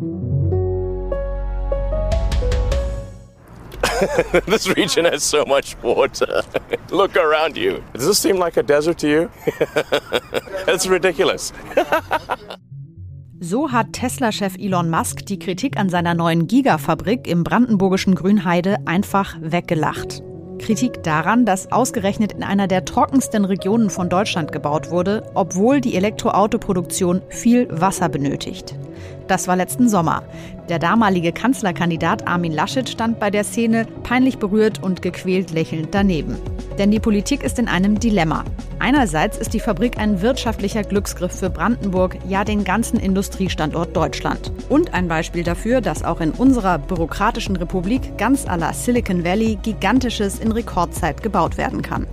this region has so much water. Look around you. Does this seem like a desert to you? It's ridiculous. So hat Tesla-Chef Elon Musk die Kritik an seiner neuen Gigafabrik im brandenburgischen Grünheide einfach weggelacht. Kritik daran, dass ausgerechnet in einer der trockensten Regionen von Deutschland gebaut wurde, obwohl die Elektroautoproduktion viel Wasser benötigt. Das war letzten Sommer. Der damalige Kanzlerkandidat Armin Laschet stand bei der Szene peinlich berührt und gequält lächelnd daneben. Denn die Politik ist in einem Dilemma. Einerseits ist die Fabrik ein wirtschaftlicher Glücksgriff für Brandenburg, ja den ganzen Industriestandort Deutschland. Und ein Beispiel dafür, dass auch in unserer bürokratischen Republik ganz à la Silicon Valley Gigantisches in Rekordzeit gebaut werden kann.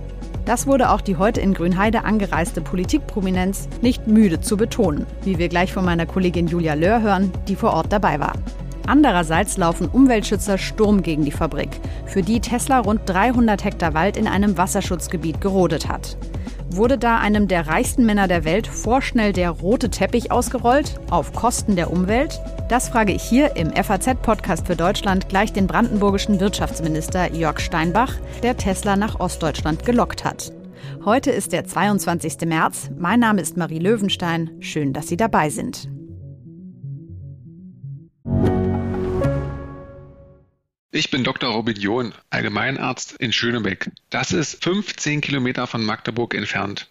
Das wurde auch die heute in Grünheide angereiste Politikprominenz nicht müde zu betonen, wie wir gleich von meiner Kollegin Julia Löhr hören, die vor Ort dabei war. Andererseits laufen Umweltschützer Sturm gegen die Fabrik, für die Tesla rund 300 Hektar Wald in einem Wasserschutzgebiet gerodet hat. Wurde da einem der reichsten Männer der Welt vorschnell der rote Teppich ausgerollt, auf Kosten der Umwelt? Das frage ich hier im FAZ-Podcast für Deutschland gleich den brandenburgischen Wirtschaftsminister Jörg Steinbach, der Tesla nach Ostdeutschland gelockt hat. Heute ist der 22. März. Mein Name ist Marie Löwenstein. Schön, dass Sie dabei sind. Ich bin Dr. Robin John, Allgemeinarzt in Schönebeck. Das ist 15 Kilometer von Magdeburg entfernt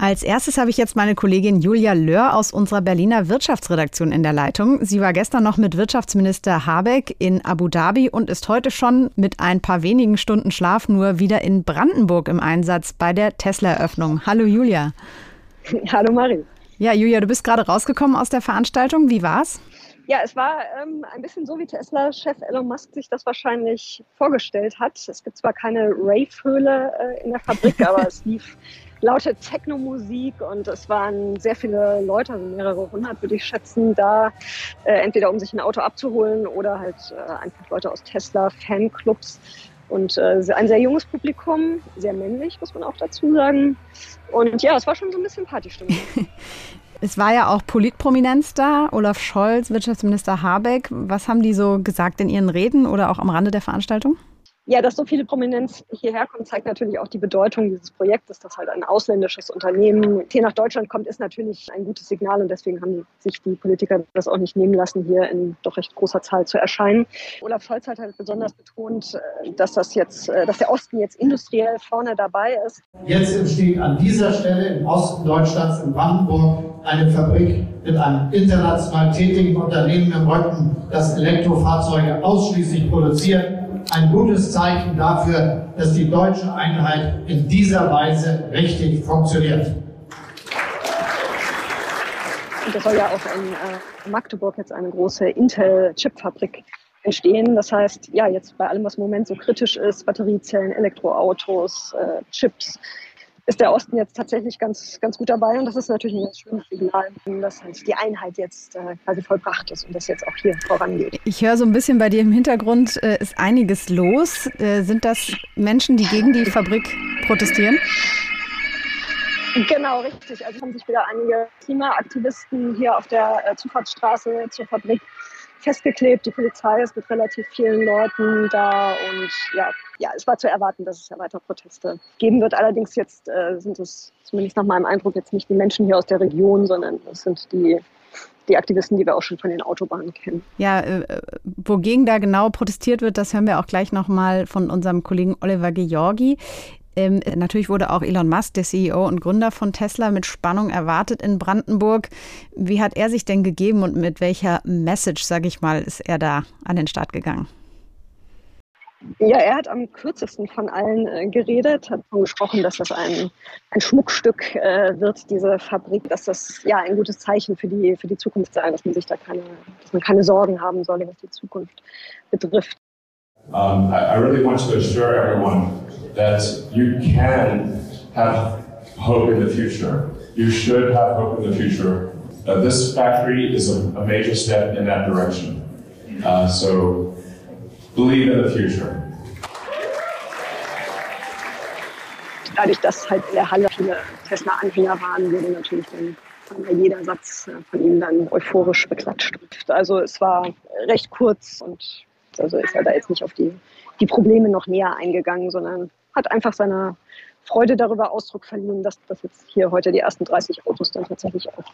Als erstes habe ich jetzt meine Kollegin Julia Löhr aus unserer Berliner Wirtschaftsredaktion in der Leitung. Sie war gestern noch mit Wirtschaftsminister Habeck in Abu Dhabi und ist heute schon mit ein paar wenigen Stunden Schlaf nur wieder in Brandenburg im Einsatz bei der Tesla-Eröffnung. Hallo Julia. Hallo Marie. Ja, Julia, du bist gerade rausgekommen aus der Veranstaltung. Wie war's? Ja, es war ähm, ein bisschen so, wie Tesla-Chef Elon Musk sich das wahrscheinlich vorgestellt hat. Es gibt zwar keine Rave-Höhle äh, in der Fabrik, aber es lief laute Techno-Musik und es waren sehr viele Leute, also mehrere hundert würde ich schätzen, da äh, entweder um sich ein Auto abzuholen oder halt äh, einfach Leute aus Tesla-Fanclubs und äh, ein sehr junges Publikum, sehr männlich, muss man auch dazu sagen. Und ja, es war schon so ein bisschen Partystimmung. Es war ja auch Politprominenz da, Olaf Scholz, Wirtschaftsminister Habeck. Was haben die so gesagt in ihren Reden oder auch am Rande der Veranstaltung? Ja, dass so viele Prominenz hierher kommt, zeigt natürlich auch die Bedeutung dieses Projektes, dass halt ein ausländisches Unternehmen hier nach Deutschland kommt, ist natürlich ein gutes Signal und deswegen haben sich die Politiker das auch nicht nehmen lassen, hier in doch recht großer Zahl zu erscheinen. Olaf Scholz hat halt besonders betont, äh, dass das jetzt, äh, dass der Osten jetzt industriell vorne dabei ist. Jetzt entsteht an dieser Stelle im Osten Deutschlands in Brandenburg eine Fabrik mit einem international tätigen Unternehmen im Rücken, das Elektrofahrzeuge ausschließlich produziert ein gutes Zeichen dafür, dass die deutsche Einheit in dieser Weise richtig funktioniert. Und das soll ja auch in äh, Magdeburg jetzt eine große Intel-Chipfabrik entstehen. Das heißt, ja, jetzt bei allem, was im Moment so kritisch ist, Batteriezellen, Elektroautos, äh, Chips, ist der Osten jetzt tatsächlich ganz, ganz gut dabei. Und das ist natürlich ein ganz schönes Signal, dass halt die Einheit jetzt äh, quasi vollbracht ist und das jetzt auch hier vorangeht. Ich höre so ein bisschen bei dir im Hintergrund, äh, ist einiges los. Äh, sind das Menschen, die gegen die Fabrik protestieren? Genau, richtig. Also haben sich wieder einige Klimaaktivisten hier auf der äh, Zufahrtsstraße zur Fabrik festgeklebt. Die Polizei ist mit relativ vielen Leuten da und ja, ja, es war zu erwarten, dass es ja weiter Proteste geben wird. Allerdings jetzt äh, sind es zumindest nach meinem Eindruck jetzt nicht die Menschen hier aus der Region, sondern es sind die die Aktivisten, die wir auch schon von den Autobahnen kennen. Ja, äh, wogegen da genau protestiert wird, das hören wir auch gleich nochmal von unserem Kollegen Oliver Georgi. Ähm, natürlich wurde auch Elon Musk, der CEO und Gründer von Tesla, mit Spannung erwartet in Brandenburg. Wie hat er sich denn gegeben und mit welcher Message, sage ich mal, ist er da an den Start gegangen? Ja, er hat am kürzesten von allen äh, geredet, hat davon gesprochen, dass das ein, ein Schmuckstück äh, wird, diese Fabrik, dass das ja ein gutes Zeichen für die, für die Zukunft sei, dass man sich da keine, dass man keine Sorgen haben solle, was die Zukunft betrifft. Um, I, I really want to assure everyone that you can have hope in the future. You should have hope in the future. Uh, this factory is a, a, major step in that direction. Uh, so believe in the future. Dadurch, dass halt in der Halle viele Tesla-Anhänger waren, wurde natürlich dann jeder Satz äh, von ihm dann euphorisch beklatscht. Also es war recht kurz und also ist er da jetzt nicht auf die, die Probleme noch näher eingegangen, sondern hat einfach seiner Freude darüber Ausdruck verliehen, dass, dass jetzt hier heute die ersten 30 Autos dann tatsächlich auch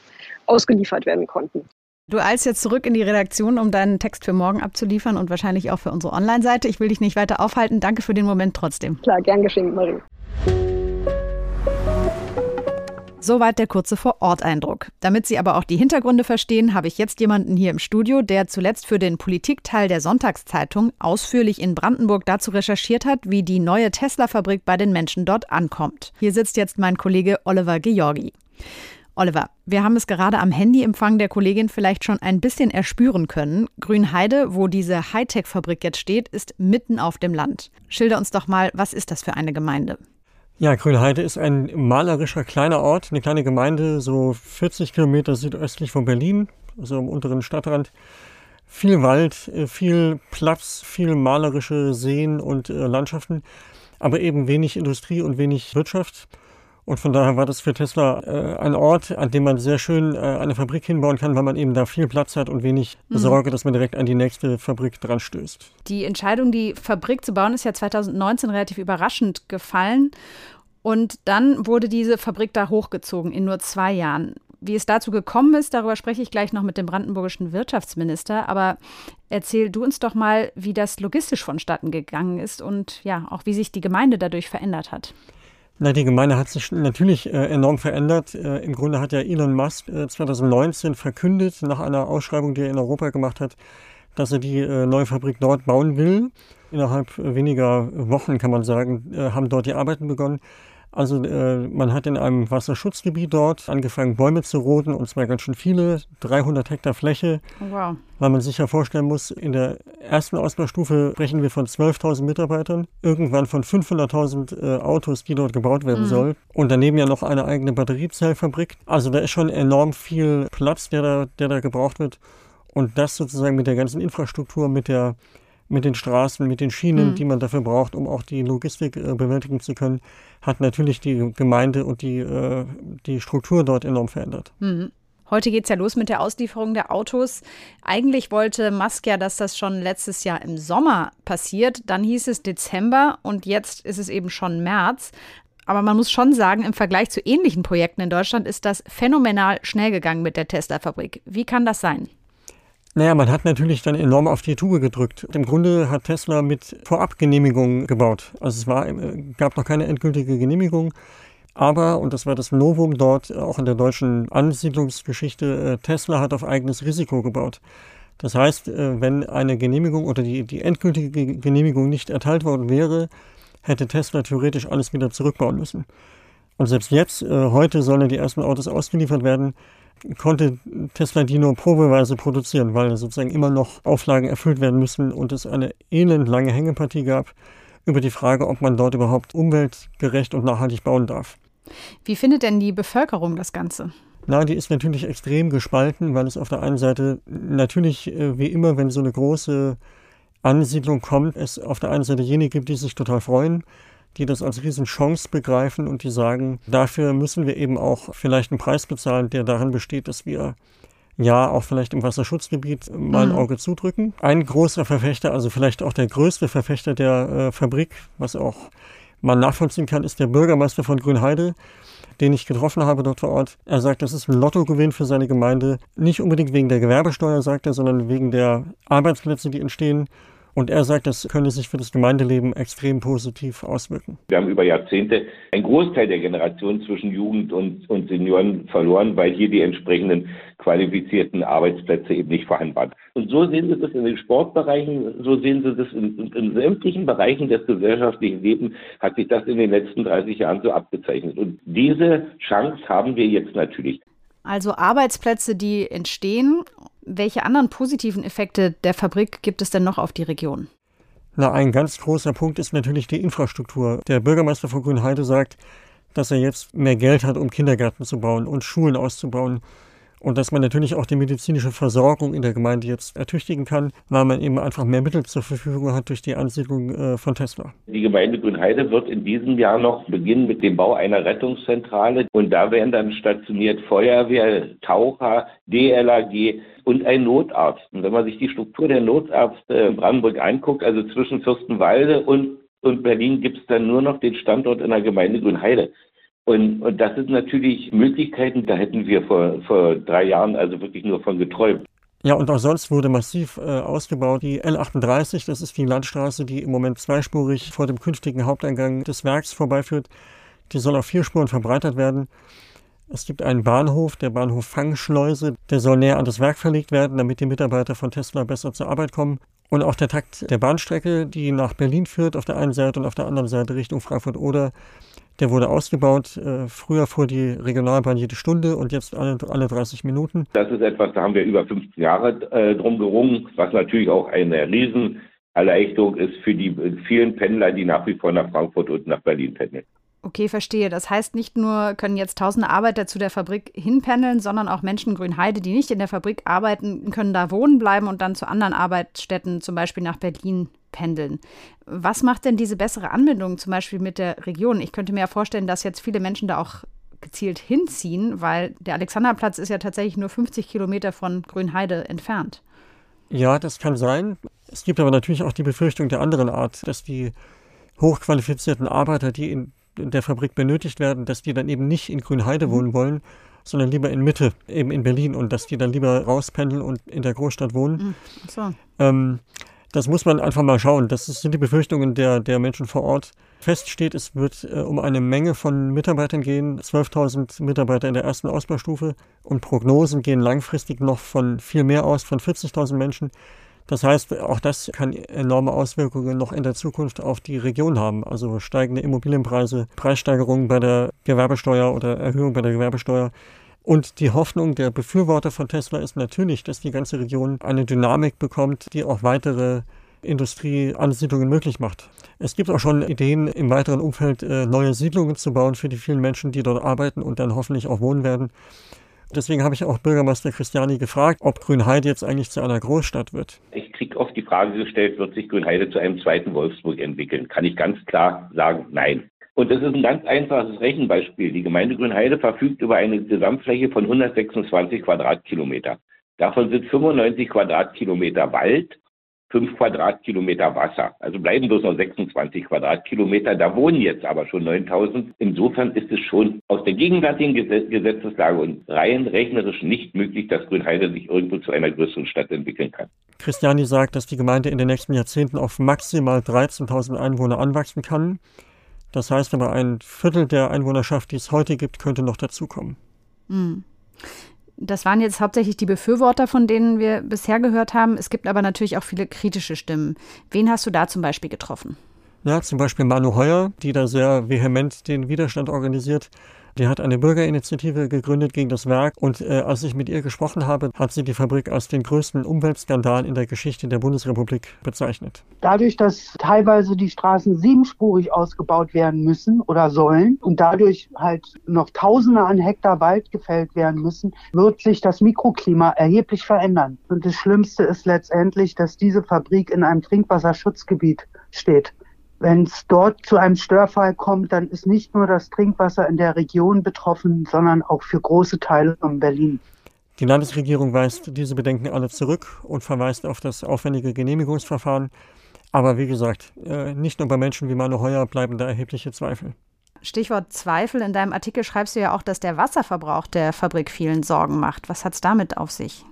ausgeliefert werden konnten. Du eilst jetzt zurück in die Redaktion, um deinen Text für morgen abzuliefern und wahrscheinlich auch für unsere Online-Seite. Ich will dich nicht weiter aufhalten. Danke für den Moment trotzdem. Klar, gern geschehen, Marie. Soweit der kurze Vor-Ort-Eindruck. Damit Sie aber auch die Hintergründe verstehen, habe ich jetzt jemanden hier im Studio, der zuletzt für den Politikteil der Sonntagszeitung ausführlich in Brandenburg dazu recherchiert hat, wie die neue Tesla-Fabrik bei den Menschen dort ankommt. Hier sitzt jetzt mein Kollege Oliver Georgi. Oliver, wir haben es gerade am Handyempfang der Kollegin vielleicht schon ein bisschen erspüren können. Grünheide, wo diese Hightech-Fabrik jetzt steht, ist mitten auf dem Land. Schilder uns doch mal, was ist das für eine Gemeinde? Ja, Grünheide ist ein malerischer kleiner Ort, eine kleine Gemeinde, so 40 Kilometer südöstlich von Berlin, also am unteren Stadtrand. Viel Wald, äh, viel Platz, viel malerische Seen und äh, Landschaften, aber eben wenig Industrie und wenig Wirtschaft. Und von daher war das für Tesla äh, ein Ort, an dem man sehr schön äh, eine Fabrik hinbauen kann, weil man eben da viel Platz hat und wenig mhm. Sorge, dass man direkt an die nächste Fabrik dran stößt. Die Entscheidung, die Fabrik zu bauen, ist ja 2019 relativ überraschend gefallen. Und dann wurde diese Fabrik da hochgezogen in nur zwei Jahren. Wie es dazu gekommen ist, darüber spreche ich gleich noch mit dem brandenburgischen Wirtschaftsminister. Aber erzähl du uns doch mal, wie das logistisch vonstatten gegangen ist und ja, auch wie sich die Gemeinde dadurch verändert hat. Na, die Gemeinde hat sich natürlich äh, enorm verändert. Äh, Im Grunde hat ja Elon Musk äh, 2019 verkündet, nach einer Ausschreibung, die er in Europa gemacht hat, dass er die äh, neue Fabrik dort bauen will. Innerhalb weniger Wochen, kann man sagen, äh, haben dort die Arbeiten begonnen. Also äh, man hat in einem Wasserschutzgebiet dort angefangen, Bäume zu roden, und zwar ganz schön viele, 300 Hektar Fläche. Wow. Weil man sich ja vorstellen muss, in der ersten Ausbaustufe sprechen wir von 12.000 Mitarbeitern, irgendwann von 500.000 äh, Autos, die dort gebaut werden mhm. soll. Und daneben ja noch eine eigene Batteriezellfabrik. Also da ist schon enorm viel Platz, der da, der da gebraucht wird. Und das sozusagen mit der ganzen Infrastruktur, mit der mit den Straßen, mit den Schienen, mhm. die man dafür braucht, um auch die Logistik äh, bewältigen zu können, hat natürlich die Gemeinde und die, äh, die Struktur dort enorm verändert. Mhm. Heute geht es ja los mit der Auslieferung der Autos. Eigentlich wollte Musk ja, dass das schon letztes Jahr im Sommer passiert. Dann hieß es Dezember und jetzt ist es eben schon März. Aber man muss schon sagen, im Vergleich zu ähnlichen Projekten in Deutschland ist das phänomenal schnell gegangen mit der Tesla-Fabrik. Wie kann das sein? Naja, man hat natürlich dann enorm auf die Tube gedrückt. Im Grunde hat Tesla mit Vorabgenehmigungen gebaut. Also es war, äh, gab noch keine endgültige Genehmigung. Aber, und das war das Novum dort, auch in der deutschen Ansiedlungsgeschichte, äh, Tesla hat auf eigenes Risiko gebaut. Das heißt, äh, wenn eine Genehmigung oder die, die endgültige Genehmigung nicht erteilt worden wäre, hätte Tesla theoretisch alles wieder zurückbauen müssen. Und selbst jetzt, heute sollen die ersten Autos ausgeliefert werden, konnte Tesla die nur probeweise produzieren, weil sozusagen immer noch Auflagen erfüllt werden müssen und es eine elend lange Hängepartie gab über die Frage, ob man dort überhaupt umweltgerecht und nachhaltig bauen darf. Wie findet denn die Bevölkerung das Ganze? Na, die ist natürlich extrem gespalten, weil es auf der einen Seite natürlich, äh, wie immer, wenn so eine große Ansiedlung kommt, es auf der einen Seite jene gibt, die sich total freuen, die das als Riesenchance begreifen und die sagen, dafür müssen wir eben auch vielleicht einen Preis bezahlen, der darin besteht, dass wir ja auch vielleicht im Wasserschutzgebiet mal ein mhm. Auge zudrücken. Ein großer Verfechter, also vielleicht auch der größte Verfechter der äh, Fabrik, was auch man nachvollziehen kann, ist der Bürgermeister von Grünheide, den ich getroffen habe dort vor Ort. Er sagt, das ist ein Lottogewinn für seine Gemeinde. Nicht unbedingt wegen der Gewerbesteuer, sagt er, sondern wegen der Arbeitsplätze, die entstehen und er sagt, das könne sich für das Gemeindeleben extrem positiv auswirken. Wir haben über Jahrzehnte einen Großteil der Generation zwischen Jugend und, und Senioren verloren, weil hier die entsprechenden qualifizierten Arbeitsplätze eben nicht vorhanden waren. Und so sehen Sie das in den Sportbereichen, so sehen Sie das in, in, in sämtlichen Bereichen des gesellschaftlichen Lebens, hat sich das in den letzten 30 Jahren so abgezeichnet. Und diese Chance haben wir jetzt natürlich. Also Arbeitsplätze, die entstehen welche anderen positiven Effekte der Fabrik gibt es denn noch auf die Region? Na, ein ganz großer Punkt ist natürlich die Infrastruktur. Der Bürgermeister von Grünheide sagt, dass er jetzt mehr Geld hat, um Kindergärten zu bauen und Schulen auszubauen und dass man natürlich auch die medizinische Versorgung in der Gemeinde jetzt ertüchtigen kann, weil man eben einfach mehr Mittel zur Verfügung hat durch die Ansiedlung äh, von Tesla. Die Gemeinde Grünheide wird in diesem Jahr noch beginnen mit dem Bau einer Rettungszentrale und da werden dann stationiert Feuerwehr, Taucher, DLAG und ein Notarzt. Und wenn man sich die Struktur der Notärzte in Brandenburg anguckt, also zwischen Fürstenwalde und und Berlin gibt es dann nur noch den Standort in der Gemeinde Grünheide. Und, und das sind natürlich Möglichkeiten, da hätten wir vor, vor drei Jahren also wirklich nur von geträumt. Ja, und auch sonst wurde massiv äh, ausgebaut. Die L38, das ist die Landstraße, die im Moment zweispurig vor dem künftigen Haupteingang des Werks vorbeiführt. Die soll auf vier Spuren verbreitert werden. Es gibt einen Bahnhof, der Bahnhof Fangschleuse, der soll näher an das Werk verlegt werden, damit die Mitarbeiter von Tesla besser zur Arbeit kommen. Und auch der Takt der Bahnstrecke, die nach Berlin führt, auf der einen Seite und auf der anderen Seite Richtung Frankfurt-Oder, der wurde ausgebaut. Äh, früher fuhr die Regionalbahn jede Stunde und jetzt alle, alle 30 Minuten. Das ist etwas, da haben wir über 15 Jahre äh, drum gerungen, was natürlich auch eine Riesenerleichterung ist für die vielen Pendler, die nach wie vor nach Frankfurt und nach Berlin pendeln. Okay, verstehe. Das heißt, nicht nur können jetzt tausende Arbeiter zu der Fabrik hinpendeln, sondern auch Menschen Grünheide, die nicht in der Fabrik arbeiten, können da wohnen bleiben und dann zu anderen Arbeitsstätten, zum Beispiel nach Berlin, pendeln. Was macht denn diese bessere Anbindung zum Beispiel mit der Region? Ich könnte mir ja vorstellen, dass jetzt viele Menschen da auch gezielt hinziehen, weil der Alexanderplatz ist ja tatsächlich nur 50 Kilometer von Grünheide entfernt. Ja, das kann sein. Es gibt aber natürlich auch die Befürchtung der anderen Art, dass die hochqualifizierten Arbeiter, die in der Fabrik benötigt werden, dass die dann eben nicht in Grünheide wohnen wollen, sondern lieber in Mitte, eben in Berlin und dass die dann lieber rauspendeln und in der Großstadt wohnen. Mhm. So. Ähm, das muss man einfach mal schauen. Das sind die Befürchtungen der, der Menschen vor Ort. Fest steht, es wird äh, um eine Menge von Mitarbeitern gehen, 12.000 Mitarbeiter in der ersten Ausbaustufe und Prognosen gehen langfristig noch von viel mehr aus, von 40.000 Menschen. Das heißt, auch das kann enorme Auswirkungen noch in der Zukunft auf die Region haben. Also steigende Immobilienpreise, Preissteigerungen bei der Gewerbesteuer oder Erhöhung bei der Gewerbesteuer. Und die Hoffnung der Befürworter von Tesla ist natürlich, dass die ganze Region eine Dynamik bekommt, die auch weitere Industrieansiedlungen möglich macht. Es gibt auch schon Ideen, im weiteren Umfeld äh, neue Siedlungen zu bauen für die vielen Menschen, die dort arbeiten und dann hoffentlich auch wohnen werden. Deswegen habe ich auch Bürgermeister Christiani gefragt, ob Grünheide jetzt eigentlich zu einer Großstadt wird. Ich kriege oft die Frage gestellt, wird sich Grünheide zu einem zweiten Wolfsburg entwickeln? Kann ich ganz klar sagen, nein. Und das ist ein ganz einfaches Rechenbeispiel. Die Gemeinde Grünheide verfügt über eine Gesamtfläche von 126 Quadratkilometer. Davon sind 95 Quadratkilometer Wald 5 Quadratkilometer Wasser. Also bleiben bloß noch 26 Quadratkilometer. Da wohnen jetzt aber schon 9000. Insofern ist es schon aus der gegenwärtigen Gesetzeslage und rein rechnerisch nicht möglich, dass Grünheide sich irgendwo zu einer größeren Stadt entwickeln kann. Christiani sagt, dass die Gemeinde in den nächsten Jahrzehnten auf maximal 13.000 Einwohner anwachsen kann. Das heißt aber, ein Viertel der Einwohnerschaft, die es heute gibt, könnte noch dazukommen. Mhm. Das waren jetzt hauptsächlich die Befürworter, von denen wir bisher gehört haben. Es gibt aber natürlich auch viele kritische Stimmen. Wen hast du da zum Beispiel getroffen? Ja, zum Beispiel Manu Heuer, die da sehr vehement den Widerstand organisiert. Die hat eine Bürgerinitiative gegründet gegen das Werk und äh, als ich mit ihr gesprochen habe, hat sie die Fabrik als den größten Umweltskandal in der Geschichte der Bundesrepublik bezeichnet. Dadurch, dass teilweise die Straßen siebenspurig ausgebaut werden müssen oder sollen und dadurch halt noch Tausende an Hektar Wald gefällt werden müssen, wird sich das Mikroklima erheblich verändern. Und das Schlimmste ist letztendlich, dass diese Fabrik in einem Trinkwasserschutzgebiet steht. Wenn es dort zu einem Störfall kommt, dann ist nicht nur das Trinkwasser in der Region betroffen, sondern auch für große Teile von Berlin. Die Landesregierung weist diese Bedenken alle zurück und verweist auf das aufwendige Genehmigungsverfahren. Aber wie gesagt, äh, nicht nur bei Menschen wie Manu Heuer bleiben da erhebliche Zweifel. Stichwort Zweifel. In deinem Artikel schreibst du ja auch, dass der Wasserverbrauch der Fabrik vielen Sorgen macht. Was hat es damit auf sich?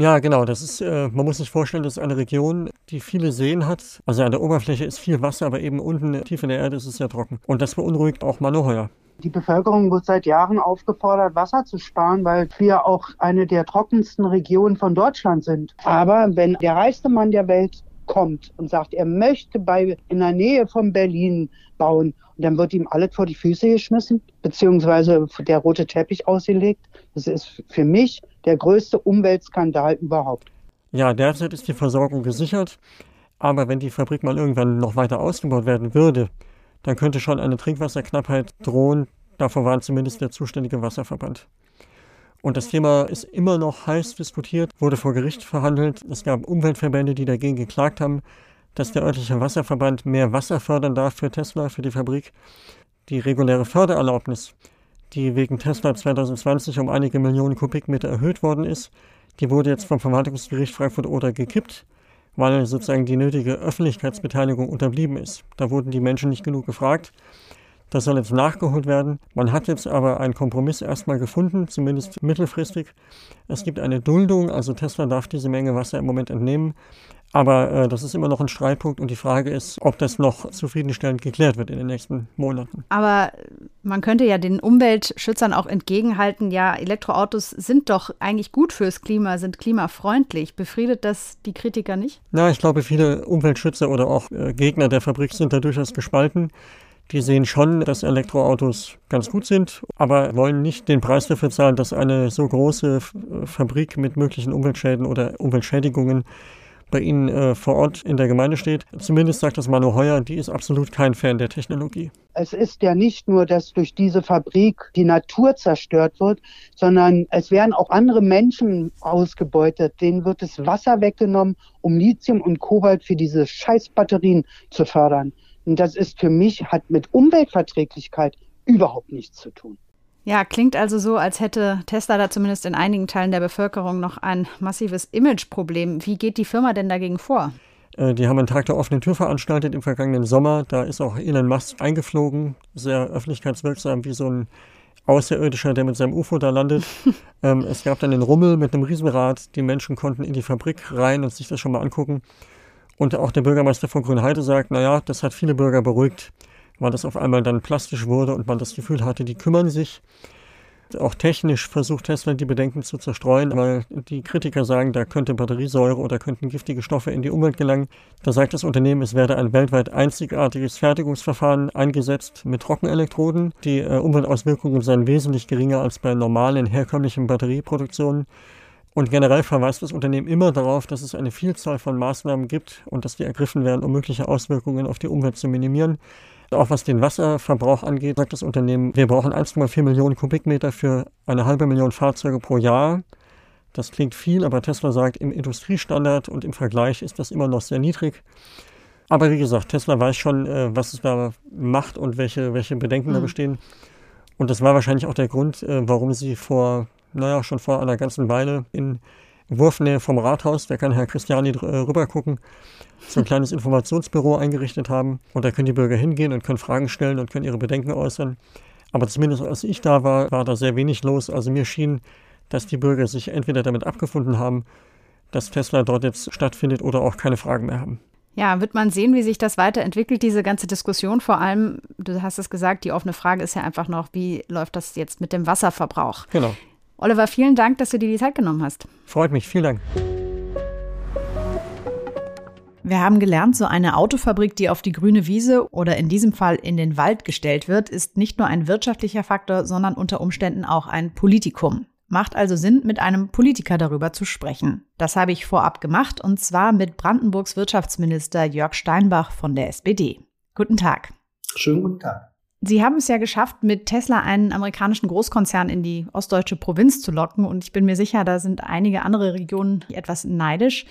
Ja, genau. Das ist, äh, man muss sich vorstellen, das ist eine Region, die viele Seen hat. Also an der Oberfläche ist viel Wasser, aber eben unten tief in der Erde ist es sehr trocken. Und das beunruhigt auch Manoheuer. Die Bevölkerung wird seit Jahren aufgefordert, Wasser zu sparen, weil wir auch eine der trockensten Regionen von Deutschland sind. Aber wenn der reichste Mann der Welt kommt und sagt, er möchte bei, in der Nähe von Berlin bauen, und dann wird ihm alles vor die Füße geschmissen, beziehungsweise der rote Teppich ausgelegt. Das ist für mich der größte Umweltskandal überhaupt. Ja, derzeit ist die Versorgung gesichert. Aber wenn die Fabrik mal irgendwann noch weiter ausgebaut werden würde, dann könnte schon eine Trinkwasserknappheit drohen. Davor warnt zumindest der zuständige Wasserverband. Und das Thema ist immer noch heiß diskutiert, wurde vor Gericht verhandelt. Es gab Umweltverbände, die dagegen geklagt haben, dass der örtliche Wasserverband mehr Wasser fördern darf für Tesla, für die Fabrik. Die reguläre Fördererlaubnis, die wegen Tesla 2020 um einige Millionen Kubikmeter erhöht worden ist, die wurde jetzt vom Verwaltungsgericht Frankfurt-Oder gekippt, weil sozusagen die nötige Öffentlichkeitsbeteiligung unterblieben ist. Da wurden die Menschen nicht genug gefragt. Das soll jetzt nachgeholt werden. Man hat jetzt aber einen Kompromiss erstmal gefunden, zumindest mittelfristig. Es gibt eine Duldung, also Tesla darf diese Menge Wasser im Moment entnehmen. Aber äh, das ist immer noch ein Streitpunkt und die Frage ist, ob das noch zufriedenstellend geklärt wird in den nächsten Monaten. Aber man könnte ja den Umweltschützern auch entgegenhalten, ja, Elektroautos sind doch eigentlich gut fürs Klima, sind klimafreundlich. Befriedet das die Kritiker nicht? Na, ich glaube, viele Umweltschützer oder auch äh, Gegner der Fabrik sind da durchaus gespalten. Die sehen schon, dass Elektroautos ganz gut sind, aber wollen nicht den Preis dafür zahlen, dass eine so große Fabrik mit möglichen Umweltschäden oder Umweltschädigungen bei Ihnen äh, vor Ort in der Gemeinde steht. Zumindest sagt das Manu Heuer, die ist absolut kein Fan der Technologie. Es ist ja nicht nur, dass durch diese Fabrik die Natur zerstört wird, sondern es werden auch andere Menschen ausgebeutet. Denen wird das Wasser weggenommen, um Lithium und Kobalt für diese Scheißbatterien zu fördern. Und das ist für mich, hat mit Umweltverträglichkeit überhaupt nichts zu tun. Ja, klingt also so, als hätte Tesla da zumindest in einigen Teilen der Bevölkerung noch ein massives Imageproblem. Wie geht die Firma denn dagegen vor? Äh, die haben einen Tag der offenen Tür veranstaltet im vergangenen Sommer. Da ist auch Elon Musk eingeflogen, sehr öffentlichkeitswirksam, wie so ein Außerirdischer, der mit seinem UFO da landet. ähm, es gab dann den Rummel mit einem Riesenrad. Die Menschen konnten in die Fabrik rein und sich das schon mal angucken. Und auch der Bürgermeister von Grünheide sagt, naja, das hat viele Bürger beruhigt weil das auf einmal dann plastisch wurde und man das Gefühl hatte, die kümmern sich. Auch technisch versucht Tesla die Bedenken zu zerstreuen, weil die Kritiker sagen, da könnte Batteriesäure oder könnten giftige Stoffe in die Umwelt gelangen. Da sagt das Unternehmen, es werde ein weltweit einzigartiges Fertigungsverfahren eingesetzt mit Trockenelektroden. Die äh, Umweltauswirkungen seien wesentlich geringer als bei normalen herkömmlichen Batterieproduktionen. Und generell verweist das Unternehmen immer darauf, dass es eine Vielzahl von Maßnahmen gibt und dass die ergriffen werden, um mögliche Auswirkungen auf die Umwelt zu minimieren. Auch was den Wasserverbrauch angeht, sagt das Unternehmen, wir brauchen 1,4 Millionen Kubikmeter für eine halbe Million Fahrzeuge pro Jahr. Das klingt viel, aber Tesla sagt, im Industriestandard und im Vergleich ist das immer noch sehr niedrig. Aber wie gesagt, Tesla weiß schon, äh, was es da macht und welche, welche Bedenken mhm. da bestehen. Und das war wahrscheinlich auch der Grund, äh, warum sie vor, naja, schon vor einer ganzen Weile in Wurfnähe vom Rathaus, da kann Herr Christiani äh, rüber gucken, so ein kleines Informationsbüro eingerichtet haben. Und da können die Bürger hingehen und können Fragen stellen und können ihre Bedenken äußern. Aber zumindest als ich da war, war da sehr wenig los. Also mir schien, dass die Bürger sich entweder damit abgefunden haben, dass Tesla dort jetzt stattfindet oder auch keine Fragen mehr haben. Ja, wird man sehen, wie sich das weiterentwickelt, diese ganze Diskussion. Vor allem, du hast es gesagt, die offene Frage ist ja einfach noch, wie läuft das jetzt mit dem Wasserverbrauch? Genau. Oliver, vielen Dank, dass du dir die Zeit genommen hast. Freut mich, vielen Dank. Wir haben gelernt, so eine Autofabrik, die auf die grüne Wiese oder in diesem Fall in den Wald gestellt wird, ist nicht nur ein wirtschaftlicher Faktor, sondern unter Umständen auch ein Politikum. Macht also Sinn, mit einem Politiker darüber zu sprechen. Das habe ich vorab gemacht und zwar mit Brandenburgs Wirtschaftsminister Jörg Steinbach von der SPD. Guten Tag. Schönen guten Tag. Sie haben es ja geschafft, mit Tesla einen amerikanischen Großkonzern in die ostdeutsche Provinz zu locken. Und ich bin mir sicher, da sind einige andere Regionen etwas neidisch.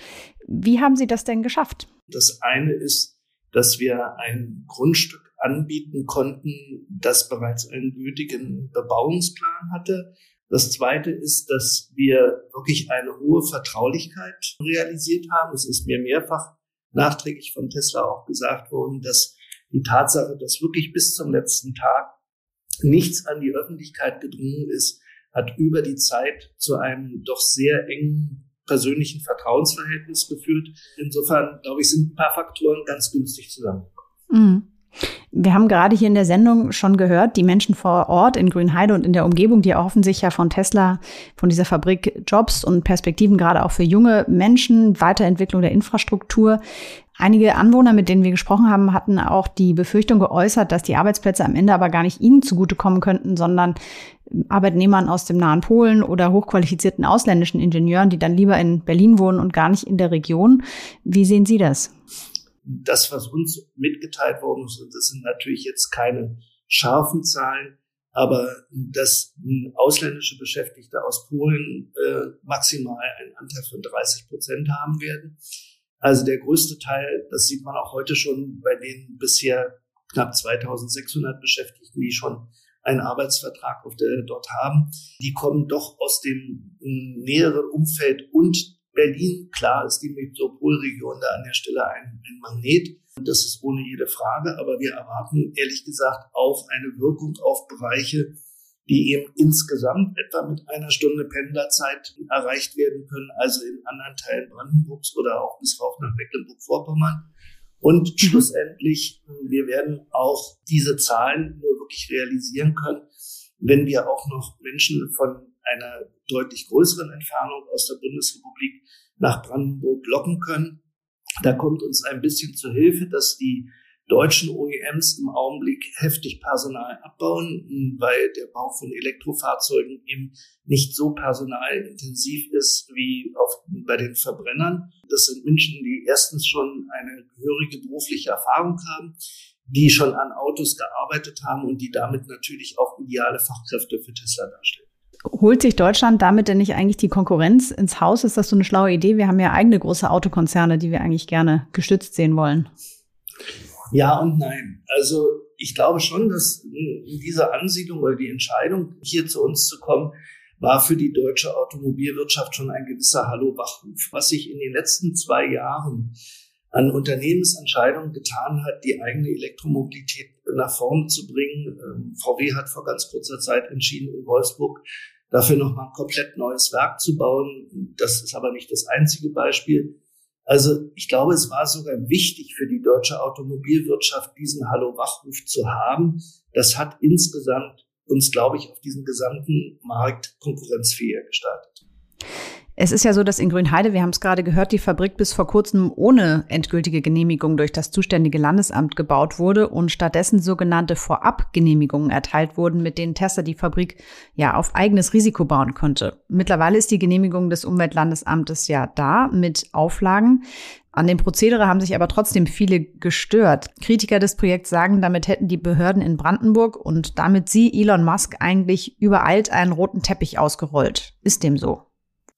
Wie haben Sie das denn geschafft? Das eine ist, dass wir ein Grundstück anbieten konnten, das bereits einen gültigen Bebauungsplan hatte. Das zweite ist, dass wir wirklich eine hohe Vertraulichkeit realisiert haben. Es ist mir mehrfach nachträglich von Tesla auch gesagt worden, dass die Tatsache, dass wirklich bis zum letzten Tag nichts an die Öffentlichkeit gedrungen ist, hat über die Zeit zu einem doch sehr engen persönlichen Vertrauensverhältnis geführt. Insofern, glaube ich, sind ein paar Faktoren ganz günstig zusammengekommen. Mhm. Wir haben gerade hier in der Sendung schon gehört, die Menschen vor Ort in Grünheide und in der Umgebung, die erhoffen sich ja von Tesla, von dieser Fabrik Jobs und Perspektiven gerade auch für junge Menschen, Weiterentwicklung der Infrastruktur. Einige Anwohner, mit denen wir gesprochen haben, hatten auch die Befürchtung geäußert, dass die Arbeitsplätze am Ende aber gar nicht ihnen zugutekommen könnten, sondern Arbeitnehmern aus dem nahen Polen oder hochqualifizierten ausländischen Ingenieuren, die dann lieber in Berlin wohnen und gar nicht in der Region. Wie sehen Sie das? das, was uns mitgeteilt worden ist, das sind natürlich jetzt keine scharfen Zahlen, aber dass ausländische Beschäftigte aus Polen äh, maximal einen Anteil von 30 Prozent haben werden. Also der größte Teil, das sieht man auch heute schon bei den bisher knapp 2600 Beschäftigten, die schon einen Arbeitsvertrag auf der dort haben, die kommen doch aus dem näheren Umfeld und Berlin, klar ist die Metropolregion da an der Stelle ein, ein Magnet. Das ist ohne jede Frage. Aber wir erwarten ehrlich gesagt auch eine Wirkung auf Bereiche, die eben insgesamt etwa mit einer Stunde Pendlerzeit erreicht werden können, also in anderen Teilen Brandenburgs oder auch bis rauf nach Mecklenburg-Vorpommern. Und mhm. schlussendlich, wir werden auch diese Zahlen nur wirklich realisieren können, wenn wir auch noch Menschen von einer deutlich größeren Entfernung aus der Bundesrepublik nach Brandenburg locken können. Da kommt uns ein bisschen zu Hilfe, dass die deutschen OEMs im Augenblick heftig Personal abbauen, weil der Bau von Elektrofahrzeugen eben nicht so personalintensiv ist wie auf, bei den Verbrennern. Das sind Menschen, die erstens schon eine gehörige berufliche Erfahrung haben, die schon an Autos gearbeitet haben und die damit natürlich auch ideale Fachkräfte für Tesla darstellen. Holt sich Deutschland damit denn nicht eigentlich die Konkurrenz ins Haus? Ist das so eine schlaue Idee? Wir haben ja eigene große Autokonzerne, die wir eigentlich gerne gestützt sehen wollen. Ja und nein. Also ich glaube schon, dass diese Ansiedlung oder die Entscheidung, hier zu uns zu kommen, war für die deutsche Automobilwirtschaft schon ein gewisser Hallo-Wachruf. Was sich in den letzten zwei Jahren an Unternehmensentscheidungen getan hat, die eigene Elektromobilität nach vorne zu bringen. Ähm, VW hat vor ganz kurzer Zeit entschieden, in Wolfsburg dafür nochmal ein komplett neues Werk zu bauen. Das ist aber nicht das einzige Beispiel. Also ich glaube, es war sogar wichtig für die deutsche Automobilwirtschaft, diesen Hallo-Wachruf zu haben. Das hat insgesamt uns, glaube ich, auf diesem gesamten Markt konkurrenzfähiger gestaltet. Es ist ja so, dass in Grünheide, wir haben es gerade gehört, die Fabrik bis vor kurzem ohne endgültige Genehmigung durch das zuständige Landesamt gebaut wurde und stattdessen sogenannte Vorabgenehmigungen erteilt wurden, mit denen Tesla die Fabrik ja auf eigenes Risiko bauen konnte. Mittlerweile ist die Genehmigung des Umweltlandesamtes ja da mit Auflagen. An dem Prozedere haben sich aber trotzdem viele gestört. Kritiker des Projekts sagen, damit hätten die Behörden in Brandenburg und damit sie, Elon Musk, eigentlich übereilt einen roten Teppich ausgerollt. Ist dem so?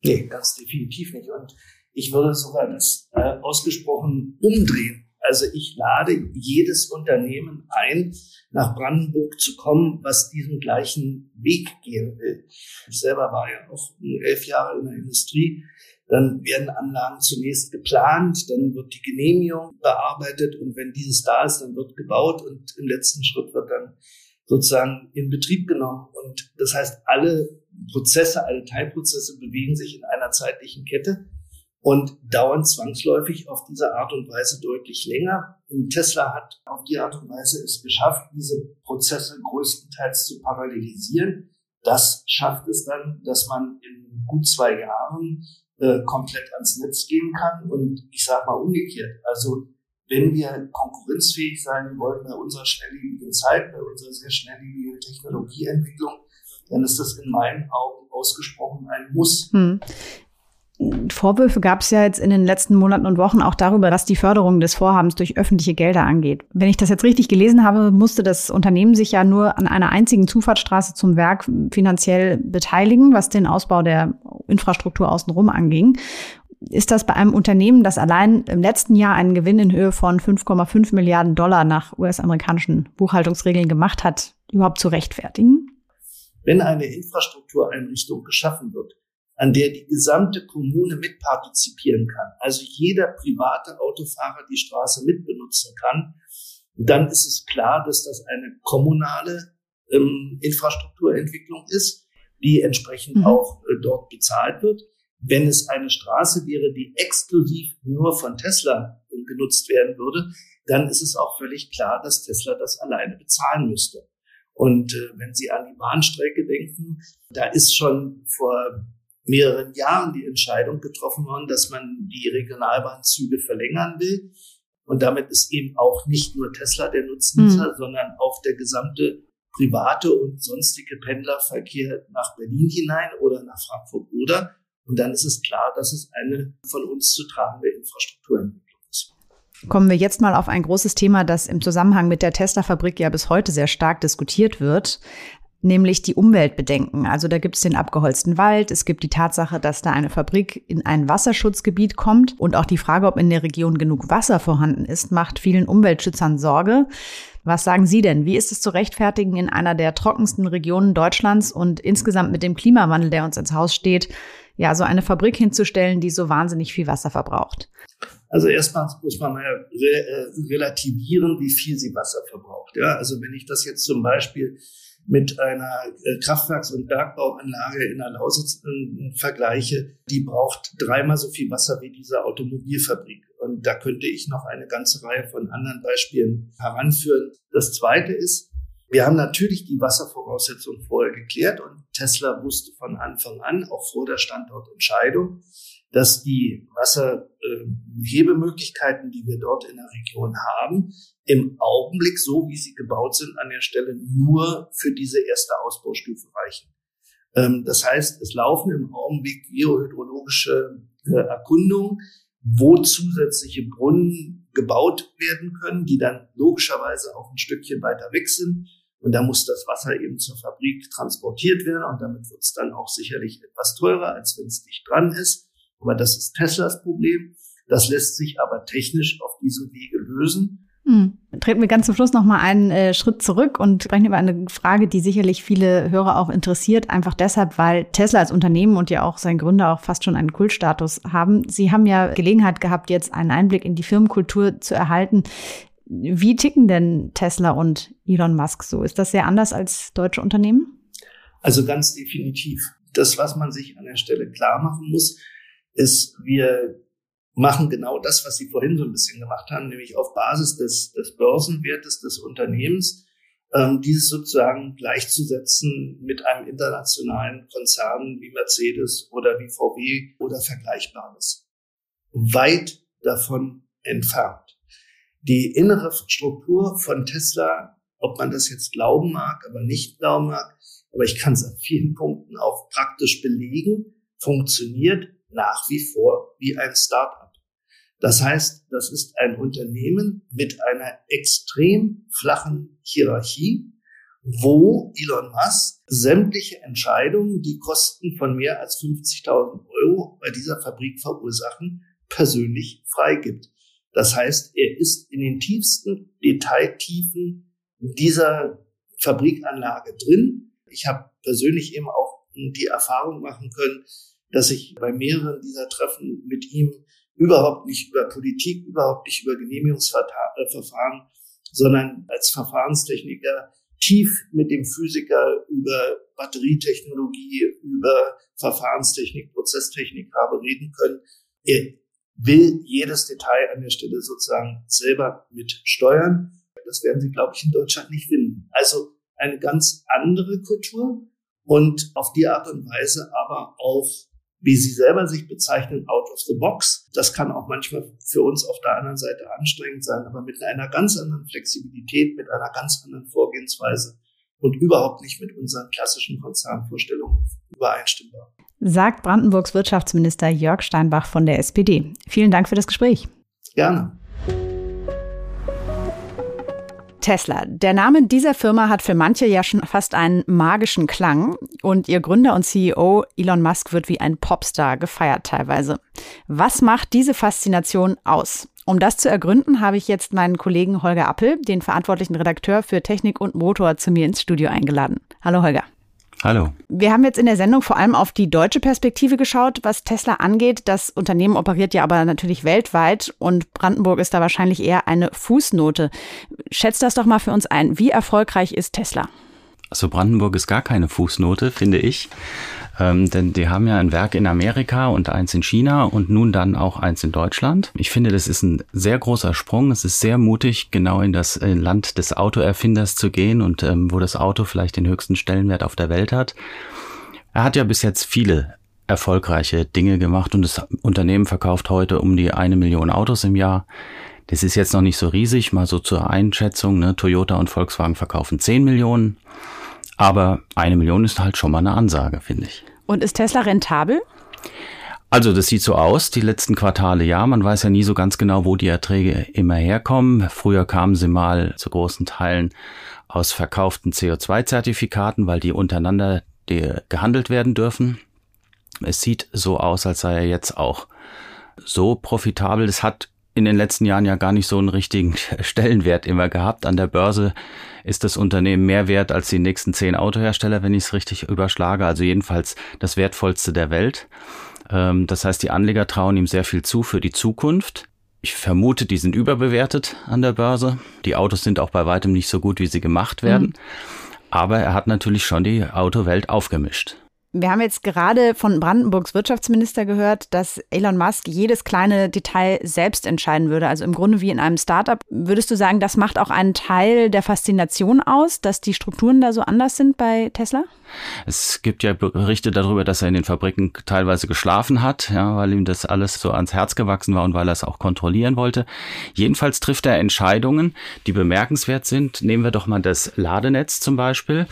Nee, ganz definitiv nicht. Und ich würde sogar das äh, ausgesprochen umdrehen. Also ich lade jedes Unternehmen ein, nach Brandenburg zu kommen, was diesen gleichen Weg gehen will. Ich selber war ja auch elf Jahre in der Industrie. Dann werden Anlagen zunächst geplant, dann wird die Genehmigung bearbeitet und wenn dieses da ist, dann wird gebaut und im letzten Schritt wird dann sozusagen in Betrieb genommen. Und das heißt, alle Prozesse, alle Teilprozesse bewegen sich in einer zeitlichen Kette und dauern zwangsläufig auf diese Art und Weise deutlich länger. Und Tesla hat auf die Art und Weise es geschafft, diese Prozesse größtenteils zu parallelisieren. Das schafft es dann, dass man in gut zwei Jahren äh, komplett ans Netz gehen kann. Und ich sage mal umgekehrt, also wenn wir konkurrenzfähig sein wollen bei unserer schnelllebigen Zeit, bei unserer sehr schnelllebigen Technologieentwicklung, dann ist das in meinen Augen ausgesprochen ein Muss. Hm. Vorwürfe gab es ja jetzt in den letzten Monaten und Wochen auch darüber, dass die Förderung des Vorhabens durch öffentliche Gelder angeht. Wenn ich das jetzt richtig gelesen habe, musste das Unternehmen sich ja nur an einer einzigen Zufahrtsstraße zum Werk finanziell beteiligen, was den Ausbau der Infrastruktur außenrum anging. Ist das bei einem Unternehmen, das allein im letzten Jahr einen Gewinn in Höhe von 5,5 Milliarden Dollar nach US-amerikanischen Buchhaltungsregeln gemacht hat, überhaupt zu rechtfertigen? Wenn eine Infrastruktureinrichtung geschaffen wird, an der die gesamte Kommune mitpartizipieren kann, also jeder private Autofahrer die Straße mitbenutzen kann, dann ist es klar, dass das eine kommunale ähm, Infrastrukturentwicklung ist, die entsprechend mhm. auch äh, dort bezahlt wird. Wenn es eine Straße wäre, die exklusiv nur von Tesla äh, genutzt werden würde, dann ist es auch völlig klar, dass Tesla das alleine bezahlen müsste. Und äh, wenn Sie an die Bahnstrecke denken, da ist schon vor mehreren Jahren die Entscheidung getroffen worden, dass man die Regionalbahnzüge verlängern will. Und damit ist eben auch nicht nur Tesla der Nutznießer, mhm. sondern auch der gesamte private und sonstige Pendlerverkehr nach Berlin hinein oder nach Frankfurt oder. Und dann ist es klar, dass es eine von uns zu tragende Infrastrukturentwicklung ist. Kommen wir jetzt mal auf ein großes Thema, das im Zusammenhang mit der Tesla-Fabrik ja bis heute sehr stark diskutiert wird, nämlich die Umweltbedenken. Also da gibt es den abgeholzten Wald, es gibt die Tatsache, dass da eine Fabrik in ein Wasserschutzgebiet kommt und auch die Frage, ob in der Region genug Wasser vorhanden ist, macht vielen Umweltschützern Sorge. Was sagen Sie denn? Wie ist es zu rechtfertigen, in einer der trockensten Regionen Deutschlands und insgesamt mit dem Klimawandel, der uns ins Haus steht, ja, so eine Fabrik hinzustellen, die so wahnsinnig viel Wasser verbraucht? Also erstmal muss man mal re äh, relativieren, wie viel sie Wasser verbraucht. Ja, also wenn ich das jetzt zum Beispiel mit einer äh, Kraftwerks- und Bergbauanlage in der Lausitz äh, vergleiche, die braucht dreimal so viel Wasser wie diese Automobilfabrik. Und da könnte ich noch eine ganze Reihe von anderen Beispielen heranführen. Das Zweite ist, wir haben natürlich die Wasservoraussetzungen vorher geklärt und Tesla wusste von Anfang an, auch vor der Standortentscheidung, dass die Wasserhebemöglichkeiten, die wir dort in der Region haben, im Augenblick, so wie sie gebaut sind, an der Stelle nur für diese erste Ausbaustufe reichen. Ähm, das heißt, es laufen im Augenblick geohydrologische äh, Erkundungen, wo zusätzliche Brunnen gebaut werden können, die dann logischerweise auch ein Stückchen weiter weg sind. Und da muss das Wasser eben zur Fabrik transportiert werden und damit wird es dann auch sicherlich etwas teurer, als wenn es dicht dran ist. Aber das ist Teslas Problem. Das lässt sich aber technisch auf diesem Wege lösen. Hm. Treten wir ganz zum Schluss noch mal einen äh, Schritt zurück und sprechen über eine Frage, die sicherlich viele Hörer auch interessiert. Einfach deshalb, weil Tesla als Unternehmen und ja auch sein Gründer auch fast schon einen Kultstatus haben. Sie haben ja Gelegenheit gehabt, jetzt einen Einblick in die Firmenkultur zu erhalten. Wie ticken denn Tesla und Elon Musk so? Ist das sehr anders als deutsche Unternehmen? Also ganz definitiv. Das, was man sich an der Stelle klar machen muss, ist, wir machen genau das, was Sie vorhin so ein bisschen gemacht haben, nämlich auf Basis des, des Börsenwertes des Unternehmens, ähm, dieses sozusagen gleichzusetzen mit einem internationalen Konzern wie Mercedes oder wie VW oder Vergleichbares. Weit davon entfernt. Die innere Struktur von Tesla, ob man das jetzt glauben mag, aber nicht glauben mag, aber ich kann es an vielen Punkten auch praktisch belegen, funktioniert nach wie vor wie ein Startup. Das heißt, das ist ein Unternehmen mit einer extrem flachen Hierarchie, wo Elon Musk sämtliche Entscheidungen, die Kosten von mehr als 50.000 Euro bei dieser Fabrik verursachen, persönlich freigibt. Das heißt, er ist in den tiefsten Detailtiefen dieser Fabrikanlage drin. Ich habe persönlich eben auch die Erfahrung machen können, dass ich bei mehreren dieser Treffen mit ihm überhaupt nicht über Politik, überhaupt nicht über Genehmigungsverfahren, sondern als Verfahrenstechniker tief mit dem Physiker über Batterietechnologie, über Verfahrenstechnik, Prozesstechnik habe reden können. Er will jedes Detail an der Stelle sozusagen selber mitsteuern. Das werden Sie, glaube ich, in Deutschland nicht finden. Also eine ganz andere Kultur und auf die Art und Weise aber auch wie sie selber sich bezeichnen, out of the box. Das kann auch manchmal für uns auf der anderen Seite anstrengend sein, aber mit einer ganz anderen Flexibilität, mit einer ganz anderen Vorgehensweise und überhaupt nicht mit unseren klassischen Konzernvorstellungen übereinstimmbar. Sagt Brandenburgs Wirtschaftsminister Jörg Steinbach von der SPD. Vielen Dank für das Gespräch. Gerne. Tesla. Der Name dieser Firma hat für manche ja schon fast einen magischen Klang und ihr Gründer und CEO Elon Musk wird wie ein Popstar gefeiert teilweise. Was macht diese Faszination aus? Um das zu ergründen, habe ich jetzt meinen Kollegen Holger Appel, den verantwortlichen Redakteur für Technik und Motor, zu mir ins Studio eingeladen. Hallo Holger. Hallo. Wir haben jetzt in der Sendung vor allem auf die deutsche Perspektive geschaut, was Tesla angeht. Das Unternehmen operiert ja aber natürlich weltweit und Brandenburg ist da wahrscheinlich eher eine Fußnote. Schätzt das doch mal für uns ein. Wie erfolgreich ist Tesla? Also Brandenburg ist gar keine Fußnote, finde ich. Ähm, denn die haben ja ein Werk in Amerika und eins in China und nun dann auch eins in Deutschland. Ich finde, das ist ein sehr großer Sprung. Es ist sehr mutig, genau in das Land des Autoerfinders zu gehen und ähm, wo das Auto vielleicht den höchsten Stellenwert auf der Welt hat. Er hat ja bis jetzt viele erfolgreiche Dinge gemacht und das Unternehmen verkauft heute um die eine Million Autos im Jahr. Das ist jetzt noch nicht so riesig, mal so zur Einschätzung. Ne? Toyota und Volkswagen verkaufen 10 Millionen. Aber eine Million ist halt schon mal eine Ansage, finde ich. Und ist Tesla rentabel? Also das sieht so aus, die letzten Quartale ja. Man weiß ja nie so ganz genau, wo die Erträge immer herkommen. Früher kamen sie mal zu großen Teilen aus verkauften CO2-Zertifikaten, weil die untereinander die gehandelt werden dürfen. Es sieht so aus, als sei er jetzt auch so profitabel. Das hat in den letzten Jahren ja gar nicht so einen richtigen Stellenwert immer gehabt. An der Börse ist das Unternehmen mehr wert als die nächsten zehn Autohersteller, wenn ich es richtig überschlage. Also jedenfalls das wertvollste der Welt. Ähm, das heißt, die Anleger trauen ihm sehr viel zu für die Zukunft. Ich vermute, die sind überbewertet an der Börse. Die Autos sind auch bei weitem nicht so gut, wie sie gemacht werden. Mhm. Aber er hat natürlich schon die Autowelt aufgemischt. Wir haben jetzt gerade von Brandenburgs Wirtschaftsminister gehört, dass Elon Musk jedes kleine Detail selbst entscheiden würde. Also im Grunde wie in einem Startup. Würdest du sagen, das macht auch einen Teil der Faszination aus, dass die Strukturen da so anders sind bei Tesla? Es gibt ja Berichte darüber, dass er in den Fabriken teilweise geschlafen hat, ja, weil ihm das alles so ans Herz gewachsen war und weil er es auch kontrollieren wollte. Jedenfalls trifft er Entscheidungen, die bemerkenswert sind. Nehmen wir doch mal das Ladenetz zum Beispiel.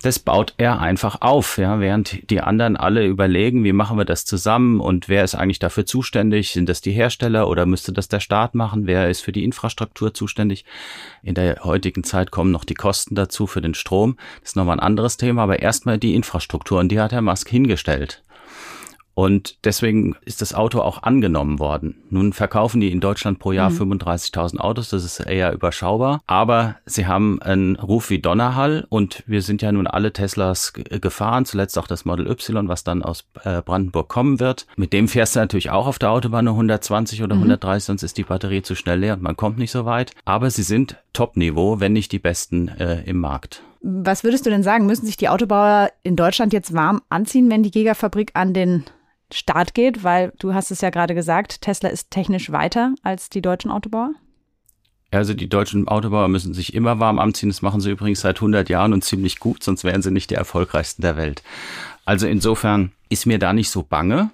Das baut er einfach auf, ja, während die anderen alle überlegen, wie machen wir das zusammen und wer ist eigentlich dafür zuständig? Sind das die Hersteller oder müsste das der Staat machen? Wer ist für die Infrastruktur zuständig? In der heutigen Zeit kommen noch die Kosten dazu für den Strom. Das ist nochmal ein anderes Thema, aber erst erstmal die Infrastruktur und die hat Herr Musk hingestellt. Und deswegen ist das Auto auch angenommen worden. Nun verkaufen die in Deutschland pro Jahr mhm. 35.000 Autos, das ist eher überschaubar. Aber sie haben einen Ruf wie Donnerhall und wir sind ja nun alle Teslas gefahren, zuletzt auch das Model Y, was dann aus äh, Brandenburg kommen wird. Mit dem fährst du natürlich auch auf der Autobahn nur 120 oder mhm. 130, sonst ist die Batterie zu schnell leer und man kommt nicht so weit. Aber sie sind Top-Niveau, wenn nicht die besten äh, im Markt. Was würdest du denn sagen? Müssen sich die Autobauer in Deutschland jetzt warm anziehen, wenn die Gigafabrik an den Start geht? Weil du hast es ja gerade gesagt, Tesla ist technisch weiter als die deutschen Autobauer. Also die deutschen Autobauer müssen sich immer warm anziehen. Das machen sie übrigens seit 100 Jahren und ziemlich gut, sonst wären sie nicht die erfolgreichsten der Welt. Also insofern ist mir da nicht so bange.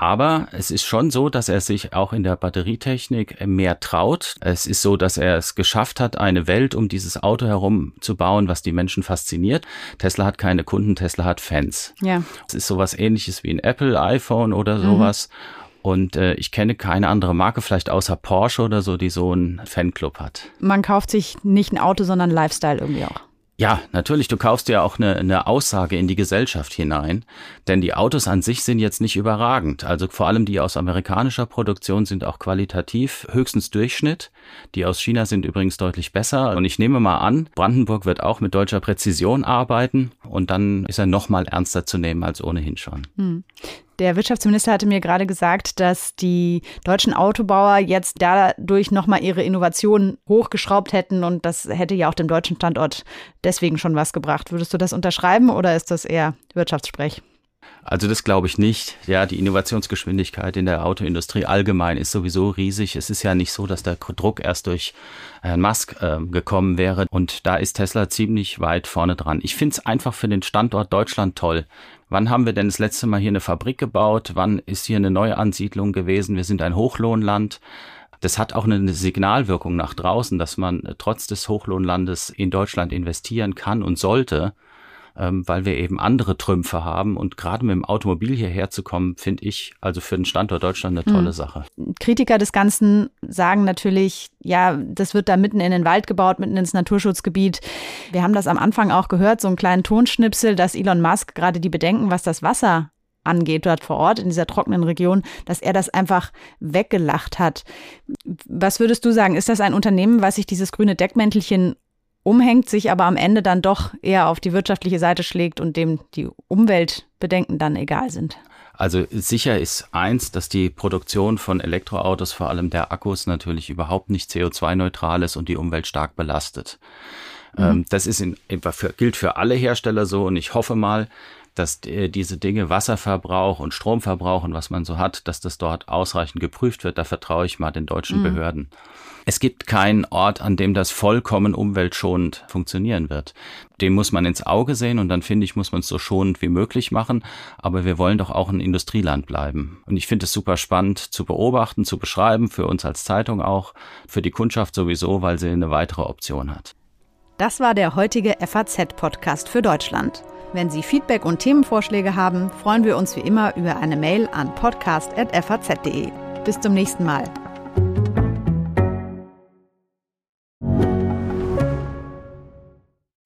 Aber es ist schon so, dass er sich auch in der Batterietechnik mehr traut. Es ist so, dass er es geschafft hat, eine Welt um dieses Auto herum zu bauen, was die Menschen fasziniert. Tesla hat keine Kunden, Tesla hat Fans. Ja. Es ist sowas ähnliches wie ein Apple, iPhone oder sowas. Mhm. Und äh, ich kenne keine andere Marke, vielleicht außer Porsche oder so, die so einen Fanclub hat. Man kauft sich nicht ein Auto, sondern Lifestyle irgendwie auch. Ja, natürlich. Du kaufst ja auch eine, eine Aussage in die Gesellschaft hinein. Denn die Autos an sich sind jetzt nicht überragend. Also vor allem die aus amerikanischer Produktion sind auch qualitativ höchstens Durchschnitt. Die aus China sind übrigens deutlich besser. Und ich nehme mal an, Brandenburg wird auch mit deutscher Präzision arbeiten. Und dann ist er noch mal ernster zu nehmen als ohnehin schon. Hm. Der Wirtschaftsminister hatte mir gerade gesagt, dass die deutschen Autobauer jetzt dadurch nochmal ihre Innovationen hochgeschraubt hätten und das hätte ja auch dem deutschen Standort deswegen schon was gebracht. Würdest du das unterschreiben oder ist das eher Wirtschaftssprech? Also das glaube ich nicht. Ja, die Innovationsgeschwindigkeit in der Autoindustrie allgemein ist sowieso riesig. Es ist ja nicht so, dass der Druck erst durch Herrn Musk äh, gekommen wäre. Und da ist Tesla ziemlich weit vorne dran. Ich finde es einfach für den Standort Deutschland toll. Wann haben wir denn das letzte Mal hier eine Fabrik gebaut? Wann ist hier eine Neuansiedlung gewesen? Wir sind ein Hochlohnland. Das hat auch eine Signalwirkung nach draußen, dass man trotz des Hochlohnlandes in Deutschland investieren kann und sollte ähm, weil wir eben andere Trümpfe haben. Und gerade mit dem Automobil hierher zu kommen, finde ich also für den Standort Deutschland eine tolle hm. Sache. Kritiker des Ganzen sagen natürlich, ja, das wird da mitten in den Wald gebaut, mitten ins Naturschutzgebiet. Wir haben das am Anfang auch gehört, so einen kleinen Tonschnipsel, dass Elon Musk gerade die Bedenken, was das Wasser angeht dort vor Ort in dieser trockenen Region, dass er das einfach weggelacht hat. Was würdest du sagen? Ist das ein Unternehmen, was sich dieses grüne Deckmäntelchen umhängt, sich aber am Ende dann doch eher auf die wirtschaftliche Seite schlägt und dem die Umweltbedenken dann egal sind. Also sicher ist eins, dass die Produktion von Elektroautos, vor allem der Akkus, natürlich überhaupt nicht CO2-neutral ist und die Umwelt stark belastet. Mhm. Ähm, das ist in, gilt für alle Hersteller so und ich hoffe mal, dass diese Dinge Wasserverbrauch und Stromverbrauch und was man so hat, dass das dort ausreichend geprüft wird. Da vertraue ich mal den deutschen mhm. Behörden. Es gibt keinen Ort, an dem das vollkommen umweltschonend funktionieren wird. Dem muss man ins Auge sehen und dann finde ich, muss man es so schonend wie möglich machen. Aber wir wollen doch auch ein Industrieland bleiben. Und ich finde es super spannend zu beobachten, zu beschreiben, für uns als Zeitung auch, für die Kundschaft sowieso, weil sie eine weitere Option hat. Das war der heutige FAZ-Podcast für Deutschland. Wenn Sie Feedback und Themenvorschläge haben, freuen wir uns wie immer über eine Mail an podcast.faz.de. Bis zum nächsten Mal.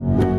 you